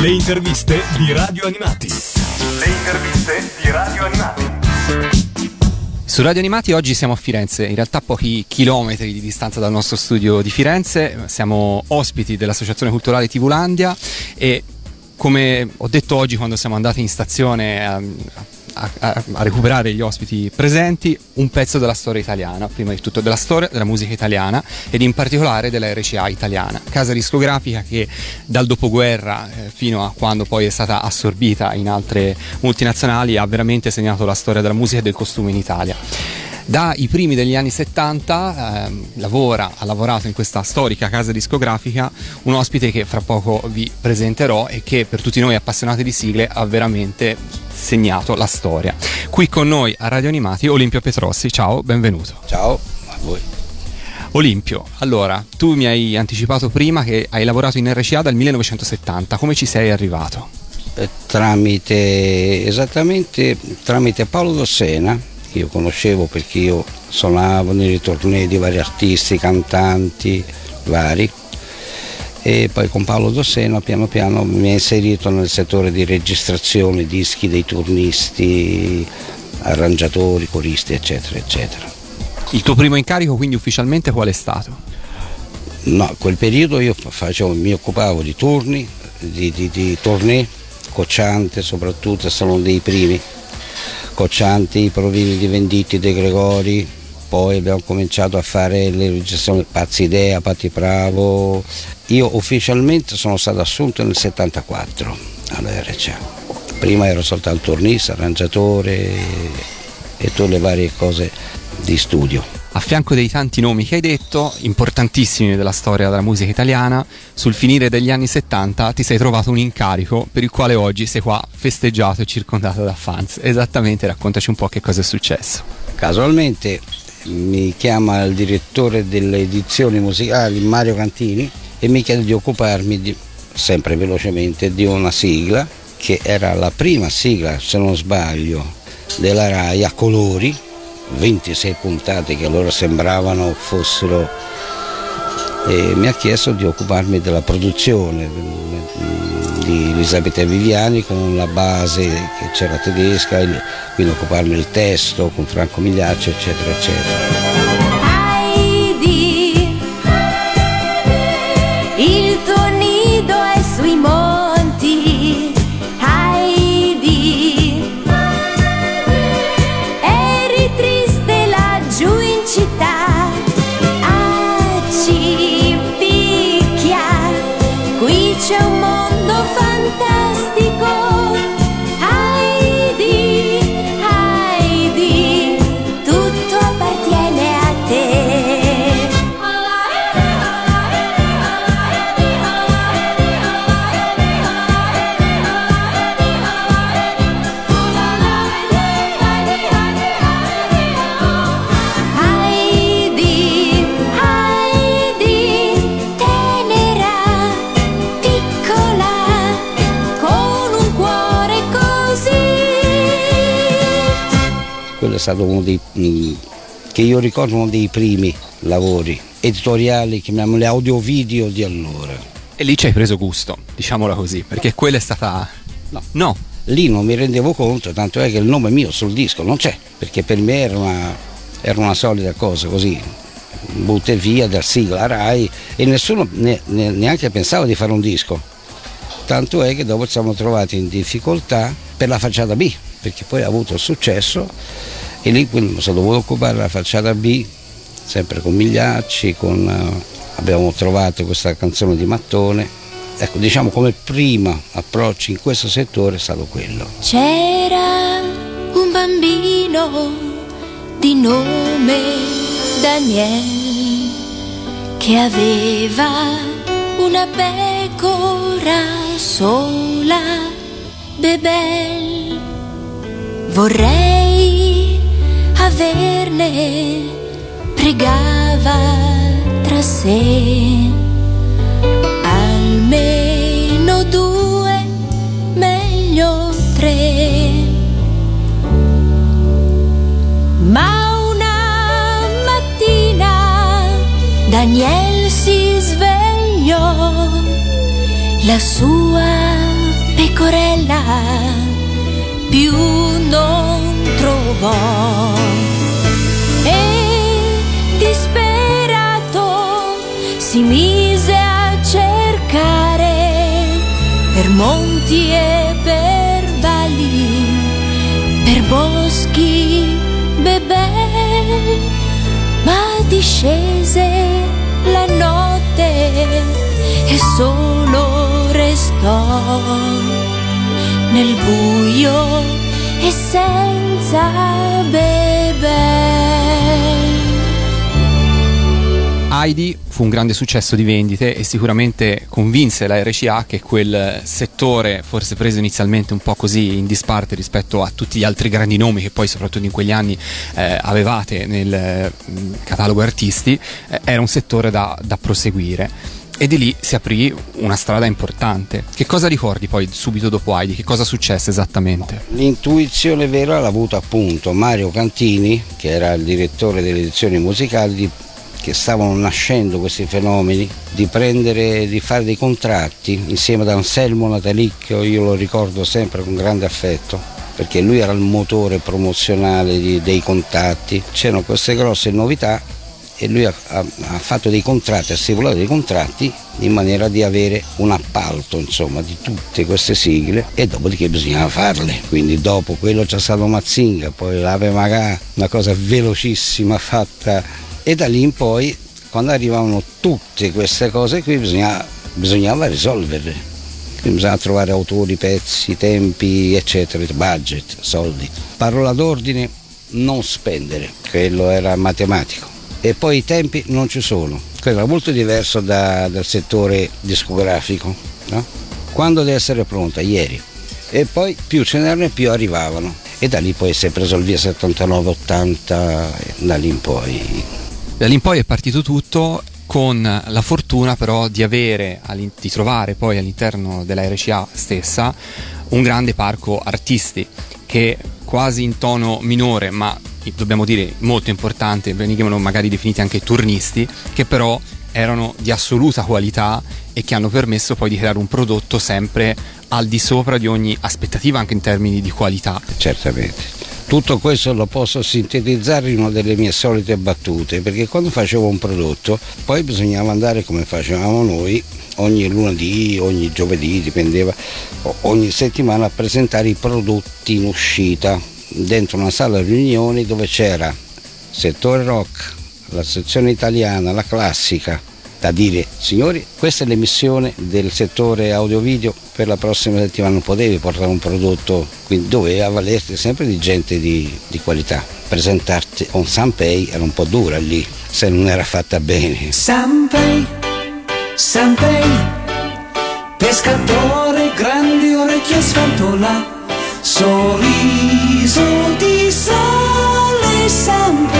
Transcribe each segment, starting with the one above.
Le interviste di Radio Animati. Le interviste di Radio Animati. Su Radio Animati oggi siamo a Firenze, in realtà a pochi chilometri di distanza dal nostro studio di Firenze, siamo ospiti dell'Associazione Culturale Tivulandia e come ho detto oggi quando siamo andati in stazione a, a, a, a, recuperare gli ospiti presenti, un pezzo della storia italiana, prima di tutto della storia della musica italiana ed in particolare della RCA italiana, casa discografica che dal dopoguerra eh, fino a quando poi è stata assorbita in altre multinazionali ha veramente segnato la storia della musica e del costume in Italia. Dai primi degli anni 70 ehm, lavora, ha lavorato in questa storica casa discografica un ospite che fra poco vi presenterò e che per tutti noi appassionati di sigle ha veramente segnato la storia. Qui con noi a Radio Animati Olimpio Petrossi, ciao, benvenuto. Ciao a voi. Olimpio, allora, tu mi hai anticipato prima che hai lavorato in RCA dal 1970, come ci sei arrivato? Eh, tramite, esattamente tramite Paolo Dossena, che io conoscevo perché io suonavo nei ritornei di vari artisti, cantanti vari e poi con Paolo Dossena piano piano mi ha inserito nel settore di registrazione, dischi dei turnisti, arrangiatori, coristi eccetera eccetera. Il tuo primo incarico quindi ufficialmente qual è stato? No, quel periodo io facevo, mi occupavo di turni, di, di, di tournée, Cocciante soprattutto, sono dei primi Coccianti, i provini di Venditti, De Gregori, poi abbiamo cominciato a fare le registrazioni Pazzi Idea, Patti Bravo. Io ufficialmente sono stato assunto nel 74 alla RCA. Prima ero soltanto turnista, arrangiatore e tutte le varie cose di studio a fianco dei tanti nomi che hai detto, importantissimi della storia della musica italiana, sul finire degli anni 70 ti sei trovato un incarico per il quale oggi sei qua festeggiato e circondato da fans. Esattamente, raccontaci un po' che cosa è successo. Casualmente mi chiama il direttore delle edizioni musicali Mario Cantini e mi chiede di occuparmi, di, sempre velocemente, di una sigla che era la prima sigla, se non sbaglio, della RAI a colori 26 puntate che allora sembravano fossero e mi ha chiesto di occuparmi della produzione di Elisabetta Viviani con la base che c'era tedesca, quindi occuparmi del testo con Franco Migliaccio eccetera eccetera. Stato uno dei, mm, che io ricordo uno dei primi lavori editoriali, chiamiamoli audio-video di allora. E lì ci hai preso gusto, diciamola così, perché quella è stata... No. no. Lì non mi rendevo conto, tanto è che il nome mio sul disco non c'è, perché per me era una, era una solida cosa così, butte via dal sigla RAI e nessuno ne, ne, neanche pensava di fare un disco. Tanto è che dopo ci siamo trovati in difficoltà per la facciata B, perché poi ha avuto successo e lì quindi mi sono dovuto occupare della facciata B, sempre con Migliacci, con, uh, abbiamo trovato questa canzone di Mattone. Ecco, diciamo come primo approccio in questo settore è stato quello. C'era un bambino di nome Daniel che aveva una pecora sola, Bebel. Vorrei averne pregava tra sé almeno due, meglio tre. Ma una mattina Daniel si svegliò, la sua pecorella più non trovò. E disperato si mise a cercare per monti e per valli, per boschi, bebè, ma discese la notte e solo restò nel buio e senza bebè. Heidi fu un grande successo di vendite e sicuramente convinse la RCA che quel settore, forse preso inizialmente un po' così in disparte rispetto a tutti gli altri grandi nomi che poi soprattutto in quegli anni eh, avevate nel eh, catalogo artisti, eh, era un settore da, da proseguire. E di lì si aprì una strada importante. Che cosa ricordi poi subito dopo Heidi? Che cosa successe esattamente? L'intuizione vera l'ha avuta appunto Mario Cantini, che era il direttore delle edizioni musicali, di- che stavano nascendo questi fenomeni, di prendere, di fare dei contratti insieme ad Anselmo Natalicchio, io lo ricordo sempre con grande affetto, perché lui era il motore promozionale di- dei contatti. C'erano queste grosse novità e lui ha, ha- ha fatto dei contratti, ha stipulato dei contratti in maniera di avere un appalto insomma di tutte queste sigle e dopodiché bisognava farle. Quindi dopo quello c'è stato Mazzinga, poi l'Ave Magà, una cosa velocissima fatta e da lì in poi quando arrivavano tutte queste cose qui bisognava, bisognava risolverle. Quindi bisognava trovare autori, pezzi, tempi, eccetera, budget, soldi. Parola d'ordine, non spendere, quello era matematico e poi i tempi non ci sono. Quello era molto diverso da- dal settore discografico. no? Quando deve essere pronta? Ieri. E poi più ce n'erano e più arrivavano. E da lì poi si è preso il via 79-80, e da lì in poi. Da lì in poi è partito tutto con la fortuna però di avere, di trovare poi all'interno della RCA stessa un grande parco artisti che quasi in tono minore ma dobbiamo dire molto importante, venivano magari definiti anche turnisti, che però erano di assoluta qualità e che hanno permesso poi di creare un prodotto sempre al di sopra di ogni aspettativa anche in termini di qualità. Certamente. Tutto questo lo posso sintetizzare in una delle mie solite battute, perché quando facevo un prodotto, poi bisognava andare come facevamo noi, ogni lunedì, ogni giovedì, dipendeva, ogni settimana a presentare i prodotti in uscita dentro una sala riunioni dove c'era settore rock, la sezione italiana, la classica, da dire signori questa è l'emissione del settore audio-video per la prossima settimana. Non potevi portare un prodotto quindi doveva avvalerti sempre di gente di, di qualità. Presentarti con Sanpei era un po' dura lì se non era fatta bene. Sanpei, Sanpei, pescatore, grandi orecchie sfantola, sorriso di sole, Sanpei.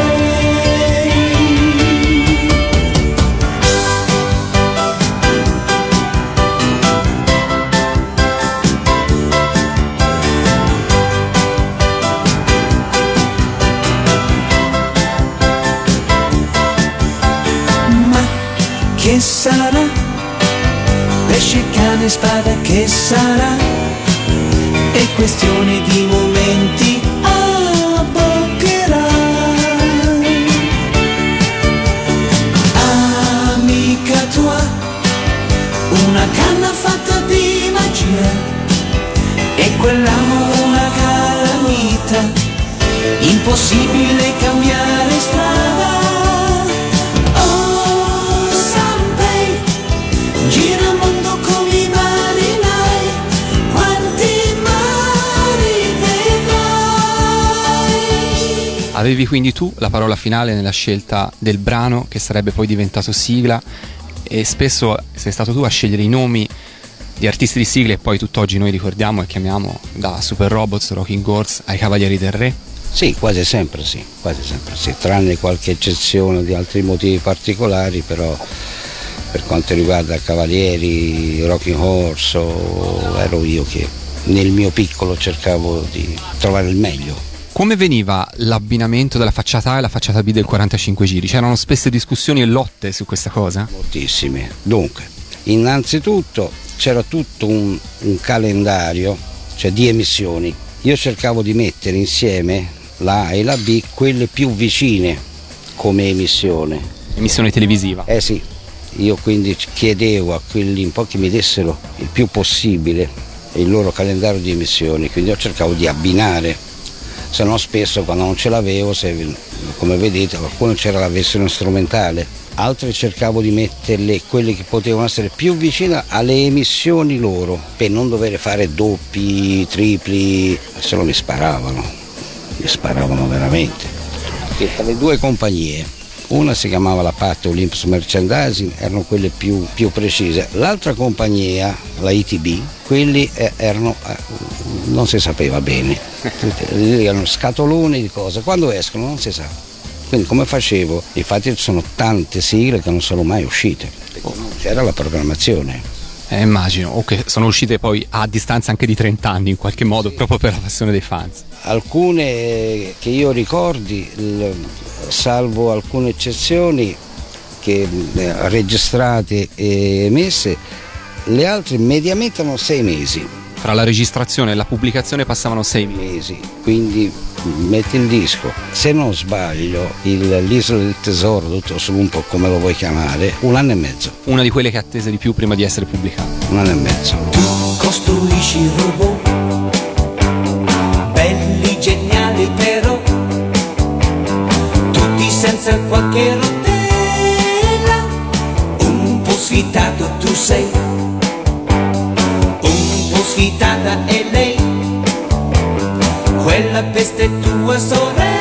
Ma che sarà? Pesce, cane, spada, che sarà? Questione di momenti, abboccherà. Amica tua, una canna fatta di magia, e quell'amore una calamita, impossibile cambiare strada. Avevi quindi tu la parola finale nella scelta del brano che sarebbe poi diventato sigla e spesso sei stato tu a scegliere i nomi di artisti di sigle e poi tutt'oggi noi ricordiamo e chiamiamo da Super Robots, Rocking Horse ai Cavalieri del Re. Sì, quasi sempre sì, quasi sempre sì, tranne qualche eccezione di altri motivi particolari, però per quanto riguarda Cavalieri, Rocking Horse, ero io che nel mio piccolo cercavo di trovare il meglio. Come veniva l'abbinamento della facciata A e la facciata B del 45 giri? C'erano spesse discussioni e lotte su questa cosa? Moltissime. Dunque, innanzitutto c'era tutto un, un calendario cioè di emissioni. Io cercavo di mettere insieme la A e la B, quelle più vicine come emissione. Emissione televisiva. Eh sì, io quindi chiedevo a quelli un po' che mi dessero il più possibile il loro calendario di emissioni, quindi io cercavo di abbinare, se no spesso quando non ce l'avevo, se, come vedete qualcuno c'era la versione strumentale, altre cercavo di metterle quelle che potevano essere più vicine alle emissioni loro, per non dover fare doppi, tripli, se no mi sparavano, mi sparavano veramente. Tra le due compagnie una si chiamava la Pat Olympus Merchandising, erano quelle più, più precise. L'altra compagnia, la ITB, quelli eh, erano, eh, non si sapeva bene, erano scatoloni di cose, quando escono non si sa. Quindi come facevo? Infatti ci sono tante sigle che non sono mai uscite, c'era la programmazione. Eh, immagino, o che sono uscite poi a distanza anche di 30 anni in qualche modo, proprio per la passione dei fans. Alcune che io ricordi, salvo alcune eccezioni che eh, registrate e emesse, le altre mediamente hanno sei mesi. Fra la registrazione e la pubblicazione passavano sei mesi. Quindi metti il disco, se non sbaglio, il, l'isola del tesoro, dottor Slumpo, come lo vuoi chiamare, un anno e mezzo. Una di quelle che attese di più prima di essere pubblicata. Un anno e mezzo. Tu costruisci robot, belli, geniali però, tutti senza qualche rotella, un po' sfidato tu sei, sfidata è lei, quella peste tua sorella.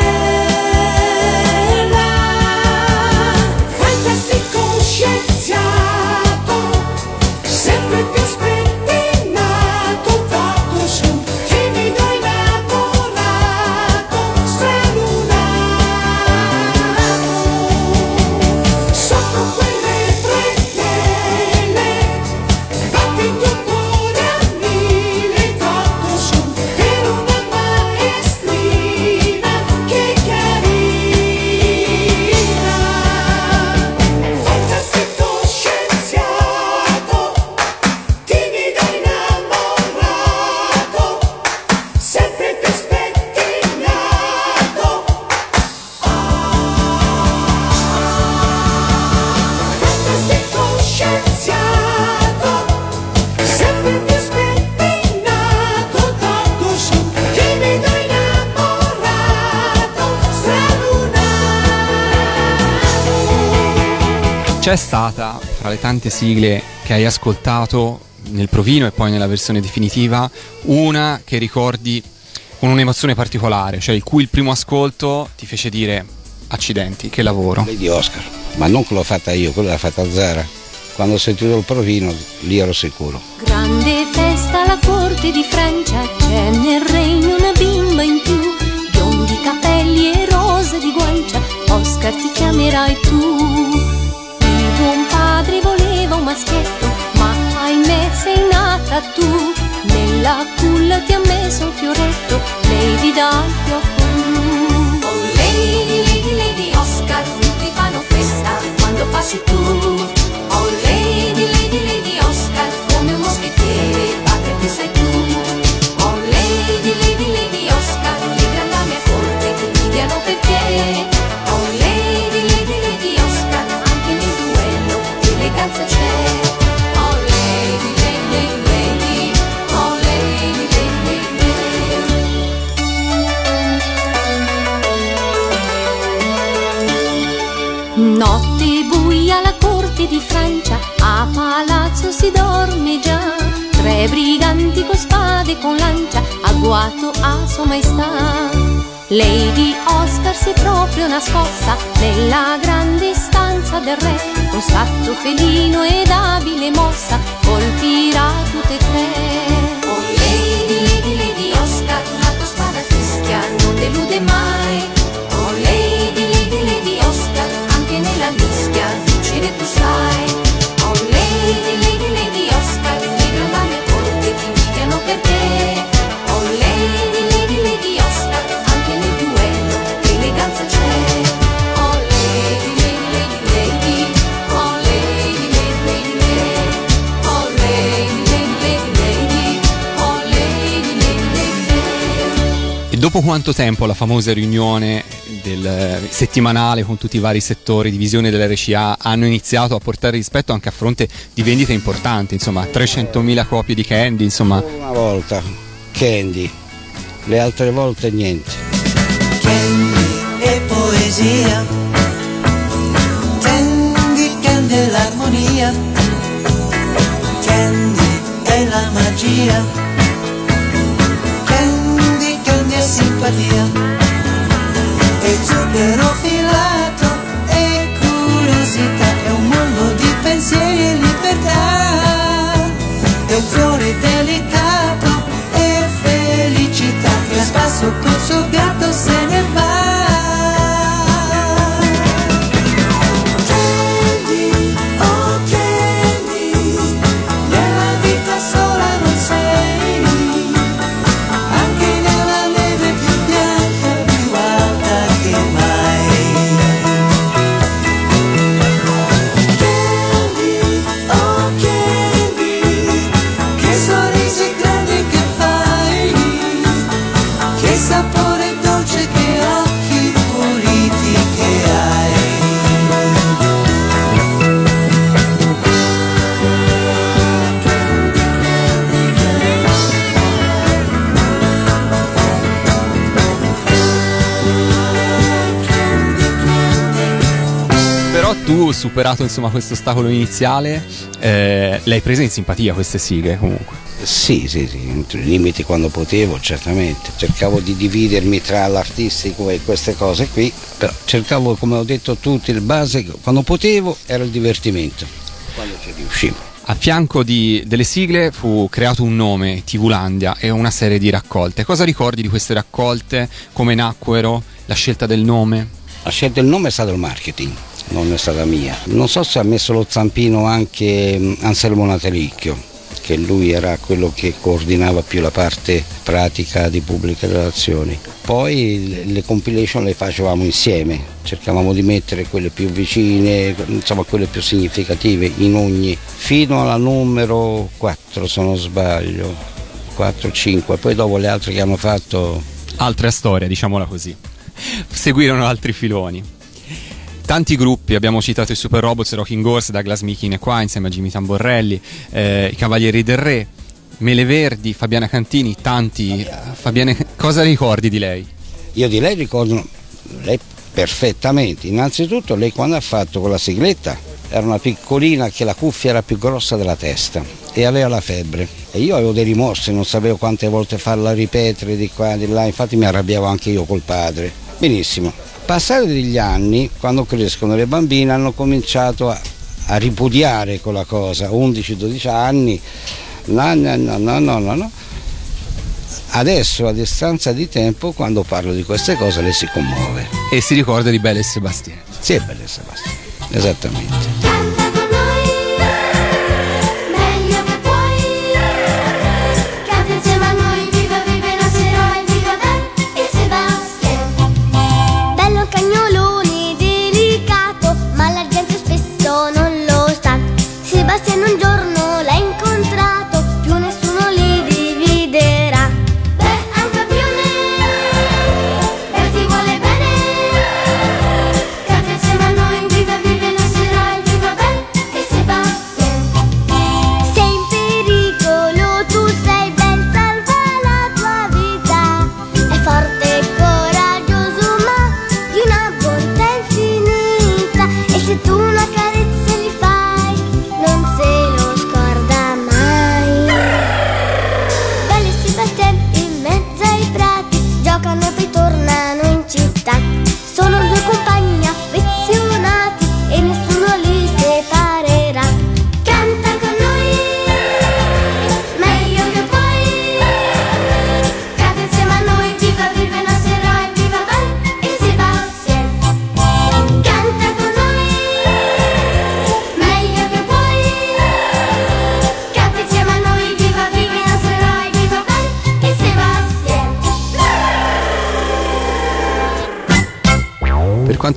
Le tante sigle che hai ascoltato nel provino e poi nella versione definitiva, una che ricordi con un'emozione particolare, cioè il cui il primo ascolto ti fece dire accidenti, che lavoro. Lei di Oscar, ma non che l'ho fatta io, quella l'ha fatta Zara. Quando ho sentito il provino, lì ero sicuro. Grande festa alla corte di Francia, c'è nel regno una bimba in più, biondi capelli e rose di guancia, Oscar ti chiamerai tu. Maschietto, ma ahimè sei nata tu. Nella culla ti ha messo un fioretto, Lady dal fiocco blu. Oh Lady, Lady, Lady Oscar, tutti fanno festa quando passi tu. Oh Lady, Lady, Lady Oscar, come un moschettiere, padre che sei tu. Oh Lady, Lady, Lady Oscar, le grandi dame a corte ti invidiano perché. Oh oh. Notte buia alla corte di Francia, a palazzo si dorme già. Tre briganti con spade e con lancia, agguato a sua maestà. Lady Oscar si è proprio nascosta nella grande stanza del re, con scatto felino ed abile mossa, colpirà tutte e tre. Oh Lady, Lady, Lady Oscar, la tua spada fischia non delude mai. Dopo quanto tempo la famosa riunione del eh, settimanale con tutti i vari settori, divisioni dell'RCA hanno iniziato a portare rispetto anche a fronte di vendite importanti, insomma 300.000 copie di Candy, insomma. Una volta Candy, le altre volte niente. Candy e poesia, Candy, Candy è l'armonia, Candy è la magia, simpatia, e zucchero filato e curiosità, è un mondo di pensieri e libertà, è un fiore delicato e felicità, che a spasso col suo gatto se ne va. Superato insomma questo ostacolo iniziale, eh, le hai prese in simpatia queste sigle comunque. Sì, sì, sì, entro i limiti quando potevo, certamente. Cercavo di dividermi tra l'artistico e queste cose qui, però cercavo, come ho detto tutti, il base, quando potevo era il divertimento, quando ci riuscivo. A fianco di- delle sigle fu creato un nome, Tivulandia, e una serie di raccolte. Cosa ricordi di queste raccolte? Come nacquero? La scelta del nome? La scelta del nome è stato il marketing, non è stata mia. Non so se ha messo lo zampino anche mm, Anselmo Natalicchio, che lui era quello che coordinava più la parte pratica di pubbliche relazioni. Poi le- compilation le facevamo insieme, cercavamo di mettere quelle più vicine, insomma quelle più significative in ogni, fino alla numero 4 se non sbaglio, 4-5, poi dopo le altre che hanno fatto Altra storia, diciamola così. Seguirono altri filoni. Tanti gruppi, abbiamo citato i Super Robots, Rocking Horse, Douglas Mikin è qua insieme a Jimmy Tamborelli, eh, i Cavalieri del Re, Mele Verdi, Fabiana Cantini, tanti. Fabiana, cosa ricordi di lei? Io di lei ricordo lei perfettamente. Innanzitutto lei quando ha fatto quella sigletta era una piccolina che la cuffia era più grossa della testa e aveva la febbre. E io avevo dei rimorsi, non sapevo quante volte farla ripetere di qua e di là, infatti mi arrabbiavo anche io col padre. Benissimo. Passati degli anni, quando crescono le bambine, hanno cominciato a, a ripudiare quella cosa, 11-12 anni, no, no, no, no, no, no, no. Adesso a distanza di tempo quando parlo di queste cose lei si commuove. E si ricorda di Belle e Sebastiano. Sì, è bella Sebastiano, esattamente.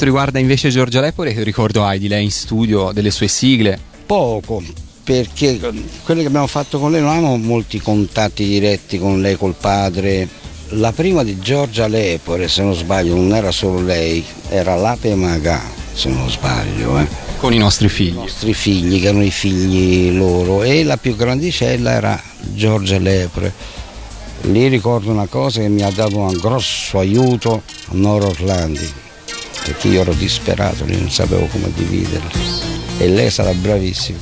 Quanto riguarda invece Giorgia Lepore, che ricordo hai di lei in studio, delle sue sigle? Poco, perché quelle che abbiamo fatto con lei non avevamo molti contatti diretti con lei, col padre. La prima di Giorgia Lepore, se non sbaglio, non era solo lei, era l'Ape Maga, se non sbaglio, eh. Con i nostri i figli. nostri figli, che erano i figli loro, e la più grandicella era Giorgia Lepore. Lì ricordo una cosa che mi ha dato un grosso aiuto a Noro Orlandi, perché io ero disperato, non sapevo come dividerla. E lei sarà bravissima.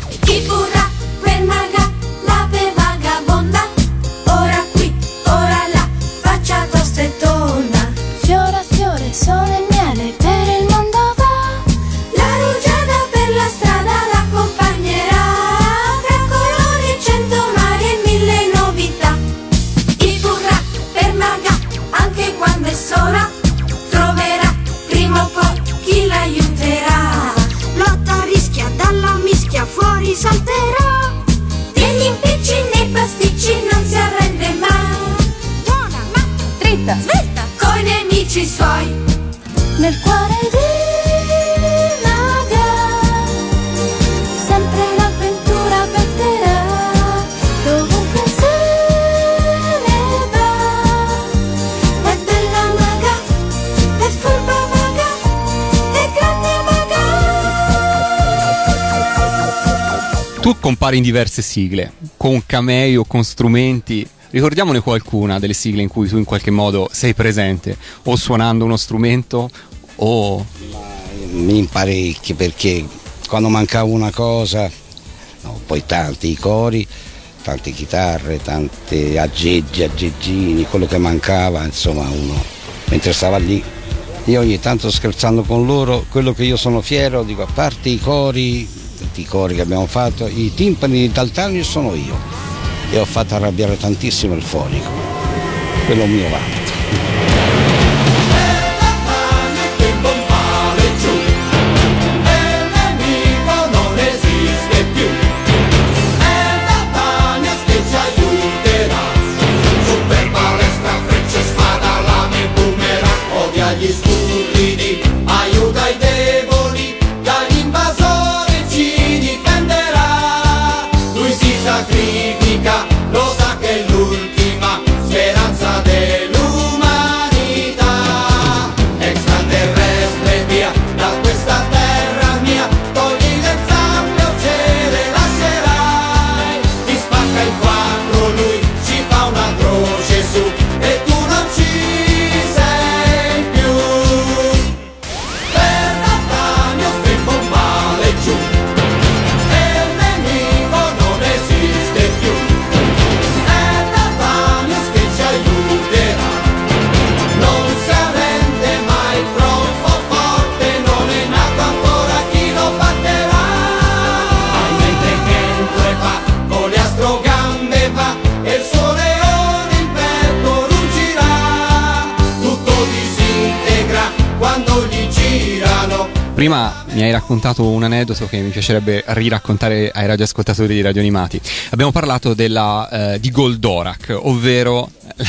Nel cuore di Naga, sempre l'avventura batterà. Dovunque se ne va. È bella maga, è furba maga, è grande maga Tu compari in diverse sigle, con cameo, con strumenti. Ricordiamone qualcuna delle sigle in cui tu in qualche modo sei presente, o suonando uno strumento, o Mi parecchi perché quando mancava una cosa, no, poi tanti i cori, tante chitarre, tante aggeggi, aggeggini, quello che mancava, insomma uno mentre stava lì. Io ogni tanto scherzando con loro, quello che io sono fiero, dico a parte i cori, tutti i cori che abbiamo fatto, i timpani di Taltani sono io e ho fatto arrabbiare tantissimo il fonico, quello mio vanto. you hai raccontato un aneddoto che mi piacerebbe riraccontare ai radioascoltatori di Radio Animati. Abbiamo parlato della, eh, di Goldorak, ovvero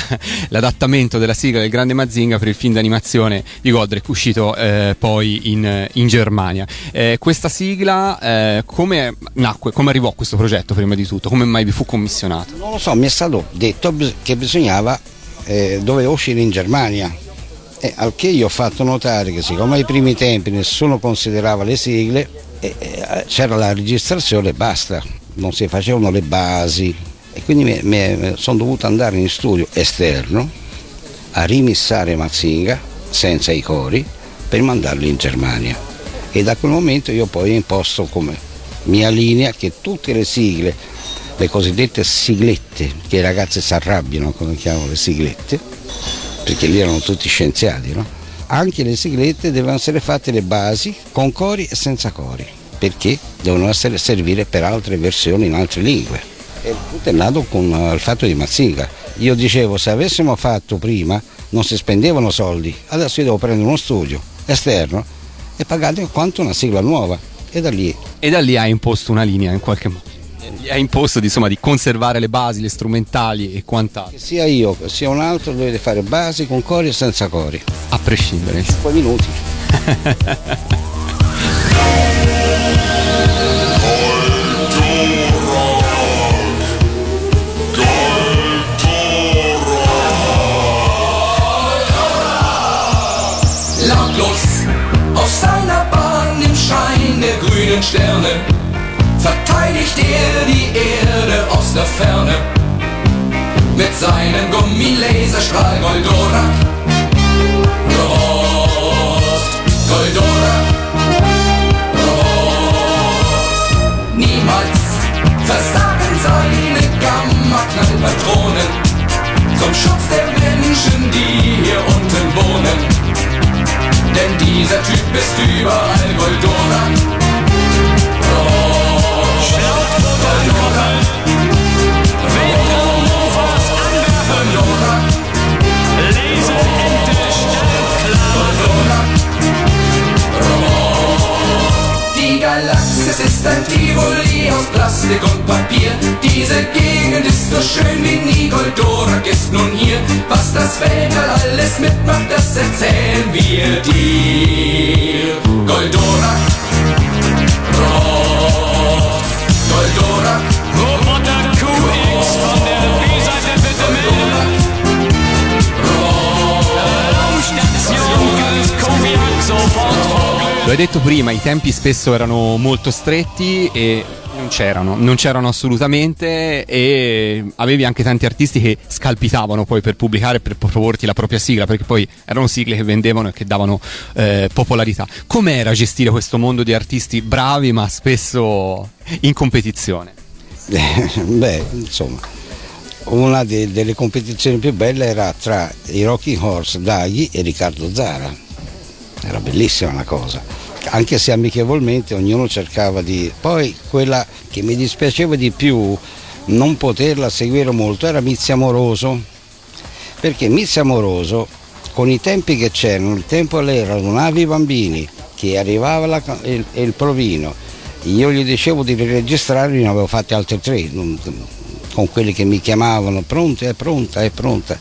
l'adattamento della sigla del Grande Mazinga per il film d'animazione di Goldrake uscito eh, poi in, in Germania. Eh, questa sigla eh, come nacque, come arrivò a questo progetto prima di tutto? Come mai vi fu commissionato? Non lo so, mi è stato detto che bisognava, eh, dovevo uscire in Germania. E al che io ho fatto notare che siccome ai primi tempi nessuno considerava le sigle, eh, eh, c'era la registrazione e basta, non si facevano le basi. E quindi sono dovuto andare in studio esterno a rimissare Mazinga senza i cori per mandarli in Germania. E da quel momento io poi ho imposto come mia linea che tutte le sigle le cosiddette siglette, che i ragazzi si arrabbiano quando chiamano le siglette, perché lì erano tutti scienziati, no? Anche le siglette devono essere fatte le basi con cori e senza cori, perché devono essere, servire per altre versioni in altre lingue. E tutto è nato con eh, il fatto di Mazinga. Io dicevo, se avessimo fatto prima non si spendevano soldi, adesso io devo prendere uno studio esterno e pagate quanto una sigla nuova. E da lì E da lì hai imposto una linea in qualche modo gli ha imposto di, insomma, di conservare le basi, le strumentali e quant'altro. Che sia io sia un altro dovete fare basi con cori e senza cori. A prescindere. 5 minuti. Sterne verteidigt er die Erde aus der Ferne. Mit seinem Gummilaserstrahl Goldorak. Rot, Goldorak. Rot. Niemals versagen seine Gamma-Knallpatronen zum Schutz der Menschen, die hier unten wohnen. Denn dieser Typ ist überall Papier. Diese Gegend ist so schön wie nie. Goldorak ist nun hier. Was das Weltall alles mitmacht, das erzählen wir dir. Goldorak, Rot, Goldorak, Roboter QX von der B-Seite bitte melden. Raumstation ganz Koviak sofort. Lo hai detto prima, i tempi spesso erano molto stretti e c'erano, non c'erano assolutamente e avevi anche tanti artisti che scalpitavano poi per pubblicare, per proporti la propria sigla, perché poi erano sigle che vendevano e che davano eh, popolarità. Com'era gestire questo mondo di artisti bravi ma spesso in competizione? Beh, insomma, una de- delle competizioni più belle era tra i Rocking Horse, Daghi e Riccardo Zara. Era bellissima la cosa, anche se amichevolmente ognuno cercava di... Poi quella che mi dispiaceva di più non poterla seguire molto era Mizia Amoroso, perché Mizia Amoroso con i tempi che c'erano, il tempo lei radunavi i bambini, che arrivava la il, il provino, io gli dicevo di riregistrare, ne avevo fatti altri tre, con quelli che mi chiamavano, pronta, è pronta, è pronta.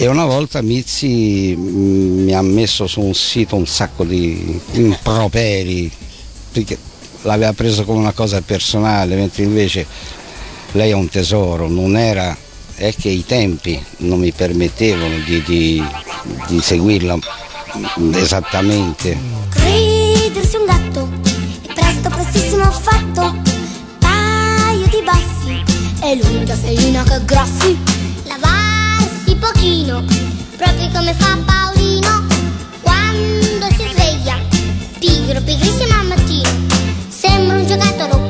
E una volta Mizzi mm, mi ha messo su un sito un sacco di improperi, perché l'aveva preso come una cosa personale, mentre invece lei è un tesoro, non era, è che i tempi non mi permettevano di, di- di seguirla esattamente. Credersi un gatto e presto prestissimo fatto Taglio di baffi e lunga felina che graffi Lavarsi pochino proprio come fa Paolino Quando si sveglia. Pigro pigrissimo al mattino Sembra un giocattolo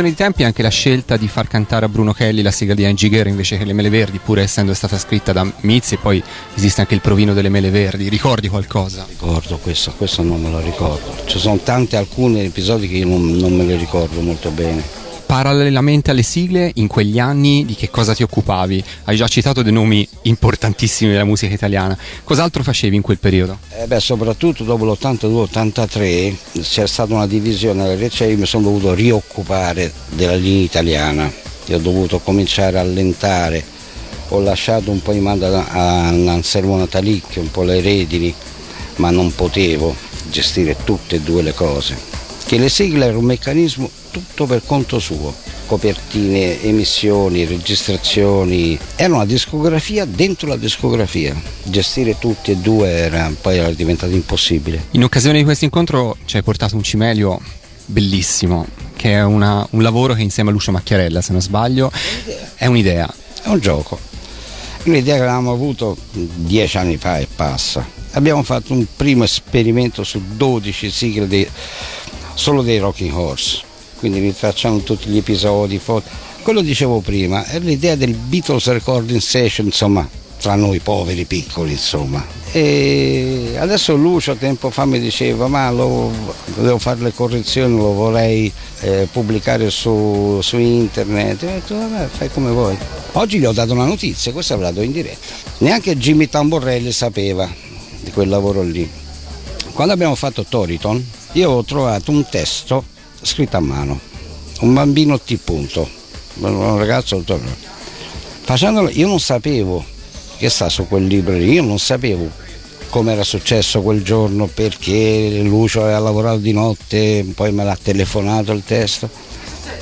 questione di tempi anche la scelta di far cantare a Bruno Kelly la sigla di Angie Ghere invece che le Mele Verdi, pur essendo stata scritta da Mizzi e poi esiste anche il provino delle Mele Verdi. Ricordi qualcosa? Ricordo questo, questo non me lo ricordo. Ci sono tanti alcuni episodi che io non, non me li ricordo molto bene. Parallelamente alle sigle, in quegli anni di che cosa ti occupavi? Hai già citato dei nomi importantissimi della musica italiana. Cos'altro facevi in quel periodo? Eh beh, soprattutto dopo l'82-83 c'è stata una divisione alle io mi sono dovuto rioccupare della linea italiana. Io ho dovuto cominciare a allentare, ho lasciato un po' in mano a Anselmo Natalicchio, un po' le redini, ma non potevo gestire tutte e due le cose. Che le sigle erano un meccanismo tutto per conto suo, copertine, emissioni, registrazioni, era una discografia dentro la discografia. Gestire tutti e due era, poi era diventato impossibile. In occasione di questo incontro ci hai portato un cimelio bellissimo che è una- un lavoro che insieme a Lucio Macchiarella, se non sbaglio, è un'idea. È un gioco. Un'idea che avevamo avuto dieci anni fa e passa. Abbiamo fatto un primo esperimento su 12 sigle dei- solo dei Rocking Horse, quindi ritracciando tutti gli episodi. foto. Quello dicevo prima, è l'idea del Beatles Recording Session, insomma, tra noi poveri piccoli, insomma. E adesso Lucio tempo fa mi diceva ma lo, devo fare le correzioni, lo vorrei eh, pubblicare su, su internet. Io ho detto vabbè fai come vuoi. Oggi gli ho dato una notizia, questa ve la do in diretta. Neanche Jimmy Tamborelli sapeva di quel lavoro lì. Quando abbiamo fatto Toriton, io ho trovato un testo scritto a mano, un bambino T. punto, un ragazzo. Facendolo, io non sapevo che sta su quel libro lì, io non sapevo come era successo quel giorno, perché Lucio aveva lavorato di notte, poi me l'ha telefonato il testo.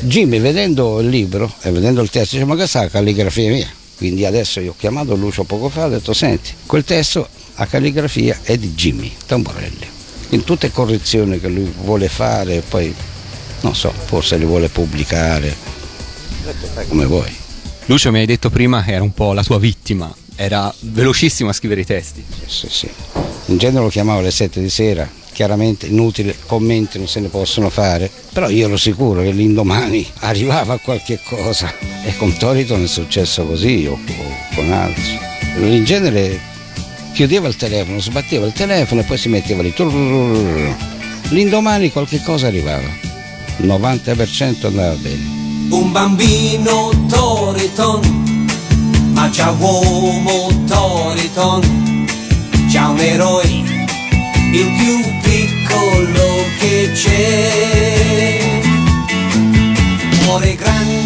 Jimmy vedendo il libro e vedendo il testo dice ma questa è la calligrafia mia. Quindi adesso io ho chiamato Lucio poco fa e ho detto senti, quel testo a calligrafia è di Jimmy Tamborelli. In tutte correzioni che lui vuole fare, poi non so, forse li vuole pubblicare. Come vuoi. Lucio mi hai detto prima che era un po' la tua vittima, era velocissimo a scrivere i testi. Sì, sì. In genere lo chiamavo alle 7 di sera, chiaramente inutile, commenti non se ne possono fare, però io ero sicuro che l'indomani arrivava qualche cosa e con Toriton è successo così o, o con altri. In genere chiudeva il telefono, sbatteva il telefono e poi si metteva lì. L'indomani qualche cosa arrivava, 90% andava bene. Un bambino Toriton, ma già uomo Toriton, già un eroe, il più piccolo che c'è. Cuore grande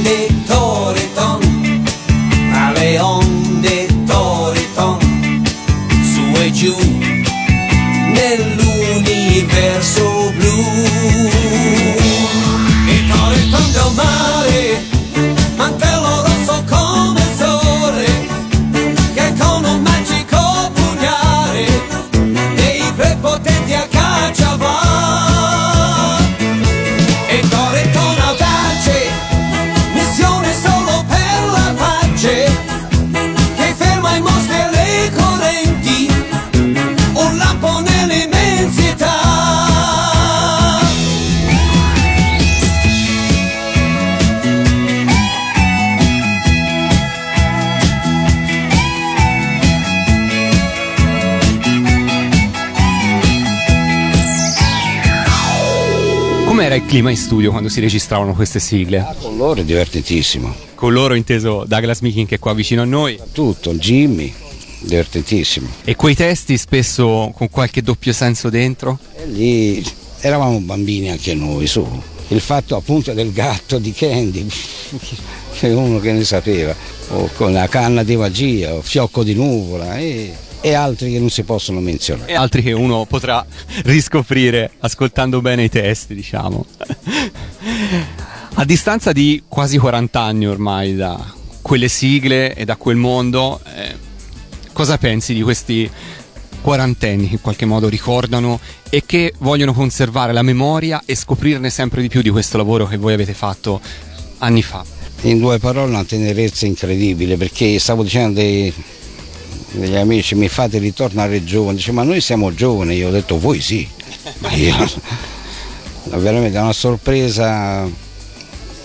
clima in studio quando si registravano queste sigle? Con loro è divertentissimo. Con loro inteso Douglas Meeking che è qua vicino a noi Tutto, Jimmy, divertentissimo. e quei testi spesso con qualche doppio senso dentro. E lì eravamo bambini anche noi, su. Il fatto appunto del gatto di Candy, che uno che ne sapeva, o con la canna di magia, o fiocco di nuvola e, e altri che non si possono menzionare. E altri che uno potrà riscoprire ascoltando bene i testi, diciamo. A distanza di quasi 40 anni ormai da quelle sigle e da quel mondo, eh, cosa pensi di questi quarantenni che in qualche modo ricordano e che vogliono conservare la memoria e scoprirne sempre di più di questo lavoro che voi avete fatto anni fa? In due parole una tenerezza incredibile perché stavo dicendo dei, degli amici mi fate ritornare giovani, dice ma noi siamo giovani, io ho detto voi sì, ma io veramente è una sorpresa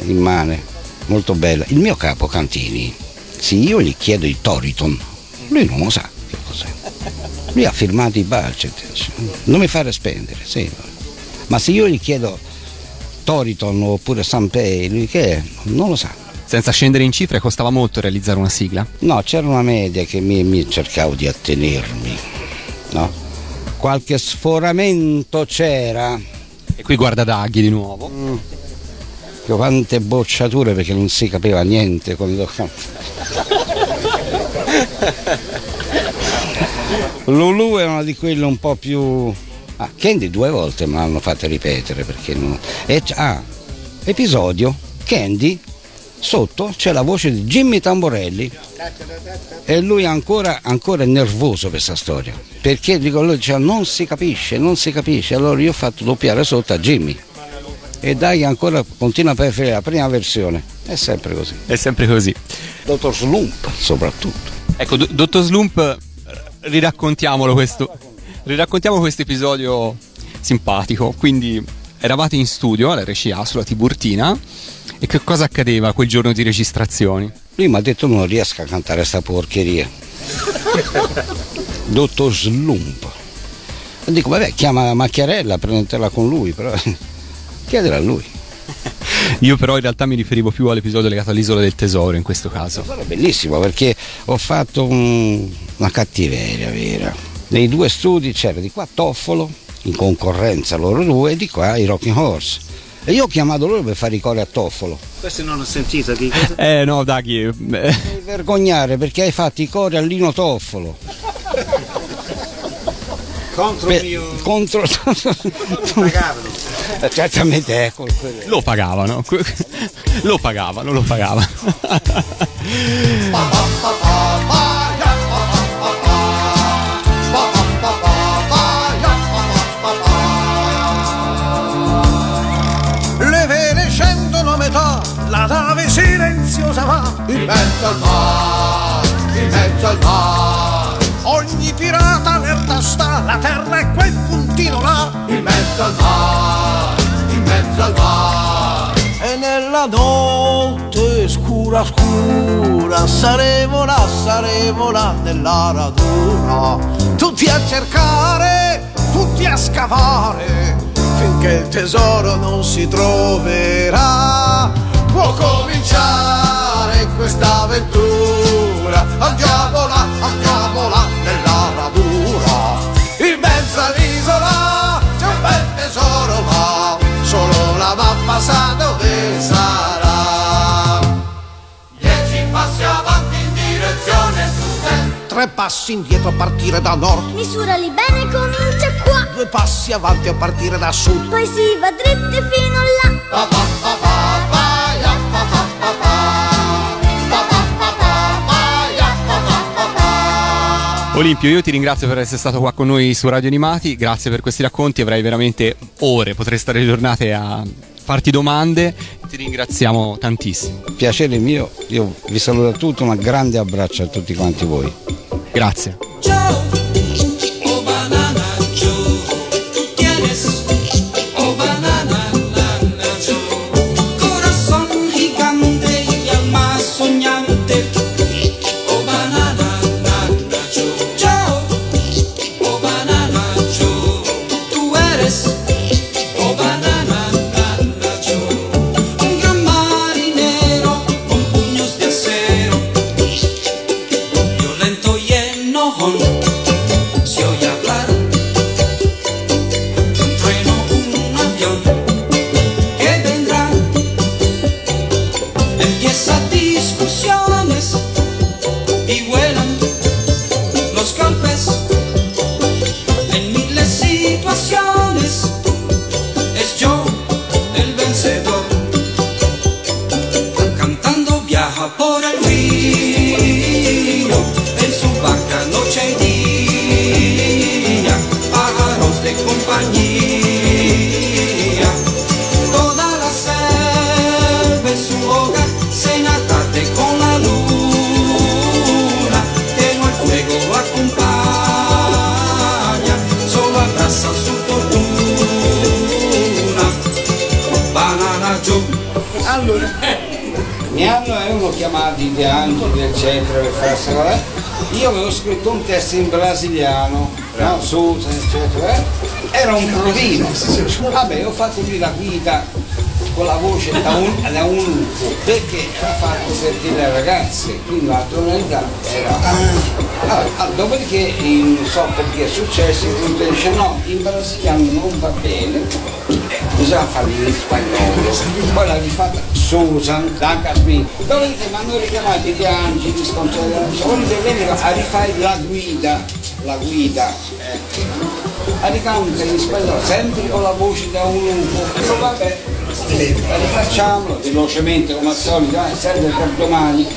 immane, molto bella. Il mio capo Cantini, se io gli chiedo il Toriton, lui non lo sa che cos'è. Lui ha firmato i budget, non mi fare spendere, sì. Ma se io gli chiedo Toriton oppure Sanpei, lui che è? Non lo sa. Senza scendere in cifre costava molto realizzare una sigla? No, c'era una media che mi, mi cercavo di attenermi, no? Qualche sforamento c'era, E qui guarda Daghi di nuovo. che quante bocciature perché non si capiva niente quando Lulu è una di quelle un po' più ah, Candy due volte me l'hanno fatta ripetere perché non... e c- ah, episodio Candy sotto c'è la voce di Jimmy Tamborelli e lui ancora, ancora è nervoso per questa storia perché dico lui diceva non si capisce non si capisce allora io ho fatto doppiare sotto a Jimmy e dai ancora continua a preferire la prima versione. È sempre così. È sempre così. Dottor Slump soprattutto. Ecco, do- dottor Slump, riraccontiamolo questo, riraccontiamo questo episodio simpatico. Quindi eravate in studio all'RCA sulla Tiburtina e che cosa accadeva quel giorno di registrazioni? Lui mi ha detto non riesco a cantare sta porcheria. Dottor Slump. Dico, vabbè, chiama la macchiarella, prendetela con lui, però chiedela a lui. Io però in realtà mi riferivo più all'episodio legato all'isola del tesoro in questo caso. È bellissimo perché ho fatto un- una cattiveria vera. Nei due studi c'era di qua Toffolo, in concorrenza loro due, e di qua i Rocking Horse. E io ho chiamato loro per fare i cori a Toffolo. Questo non ho sentito di cosa. Eh no, Daghi, Devi vergognare perché hai fatto i cori a Lino Toffolo. Contro il mio. contro pagavano. Eh, certamente ecco quello. lo pagavano, lo pagavano, lo pagavano. Silenziosa va in mezzo al mare, in mezzo al mare. Ogni pirata merda sta, la terra è quel puntino là, in mezzo al mare, in mezzo al mare. E nella notte scura scura, saremo là, saremo là nella raduna. Tutti a cercare, tutti a scavare finché il tesoro non si troverà. Può cominciare questa avventura. Andiamo là, andiamo là nella radura. In mezzo all'isola c'è un bel tesoro, ma solo la mappa sa dove sarà. Dieci passi avanti in direzione sud Tre passi indietro a partire da nord. Misurali bene, comincia qua. Due passi avanti a partire da sud. Poi si va dritti fino là. Olimpio, io ti ringrazio per essere stato qua con noi su Radio Animati, grazie per questi racconti, avrei veramente ore, potrei stare giornate a farti domande, ti ringraziamo tantissimo. Piacere mio, io vi saluto a tutti, un grande abbraccio a tutti quanti voi. Grazie. Oh Allora, mi hanno avevano chiamato di angeli, eccetera, per fare cosa. Io avevo scritto un testo in brasiliano, no? Susan, eccetera. eh. Era un provino. Vabbè, ho fatto lì la guida con la voce da un, da un lupo, perché era fatto per dire alle ragazze, quindi la tonalità era. Ah, ah, dopodiché non so perché è successo, il dice no, in brasiliano non va bene, bisogna farlo in spagnolo. Poi l'ha rifatta Susan, Danca Smith. Dopodiché mi hanno richiamato gli angeli, sconcerti, volete venire a rifare la guida, la guida. ecco. A ricanta in spagnolo, sempre con la voce da un lupo. Vabbè, la rifacciamo velocemente come al solito, eh, serve per domani.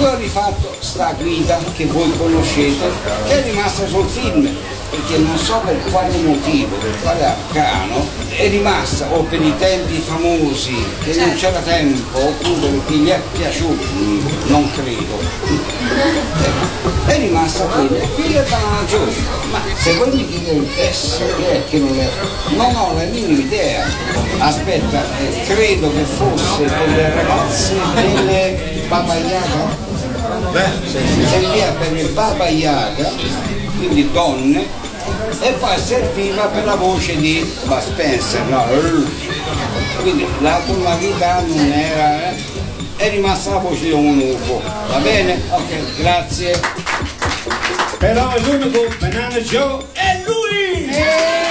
Io ho rifatto sta guida che voi conoscete, che è rimasta sul film. Perché non so per quale motivo, per quale arcano, è rimasta o per i tempi famosi che non c'era tempo, oppure perché gli è piaciuto, non credo. È rimasta quella, e qui è banana Joe. Ma se voi mi chiedete il testo, che è che non è, non ho la minima idea. Aspetta, eh, credo che fosse per le ragazze delle Baba Yaga. Serviva per il Baba Yaga, quindi donne, e poi serviva per la voce di Bud Spencer, no? Quindi la tonalità non era. eh, È rimasta la voce di un lupo, va bene? Ok, grazie. Però l'unico Banana Joe è lui! Ciao,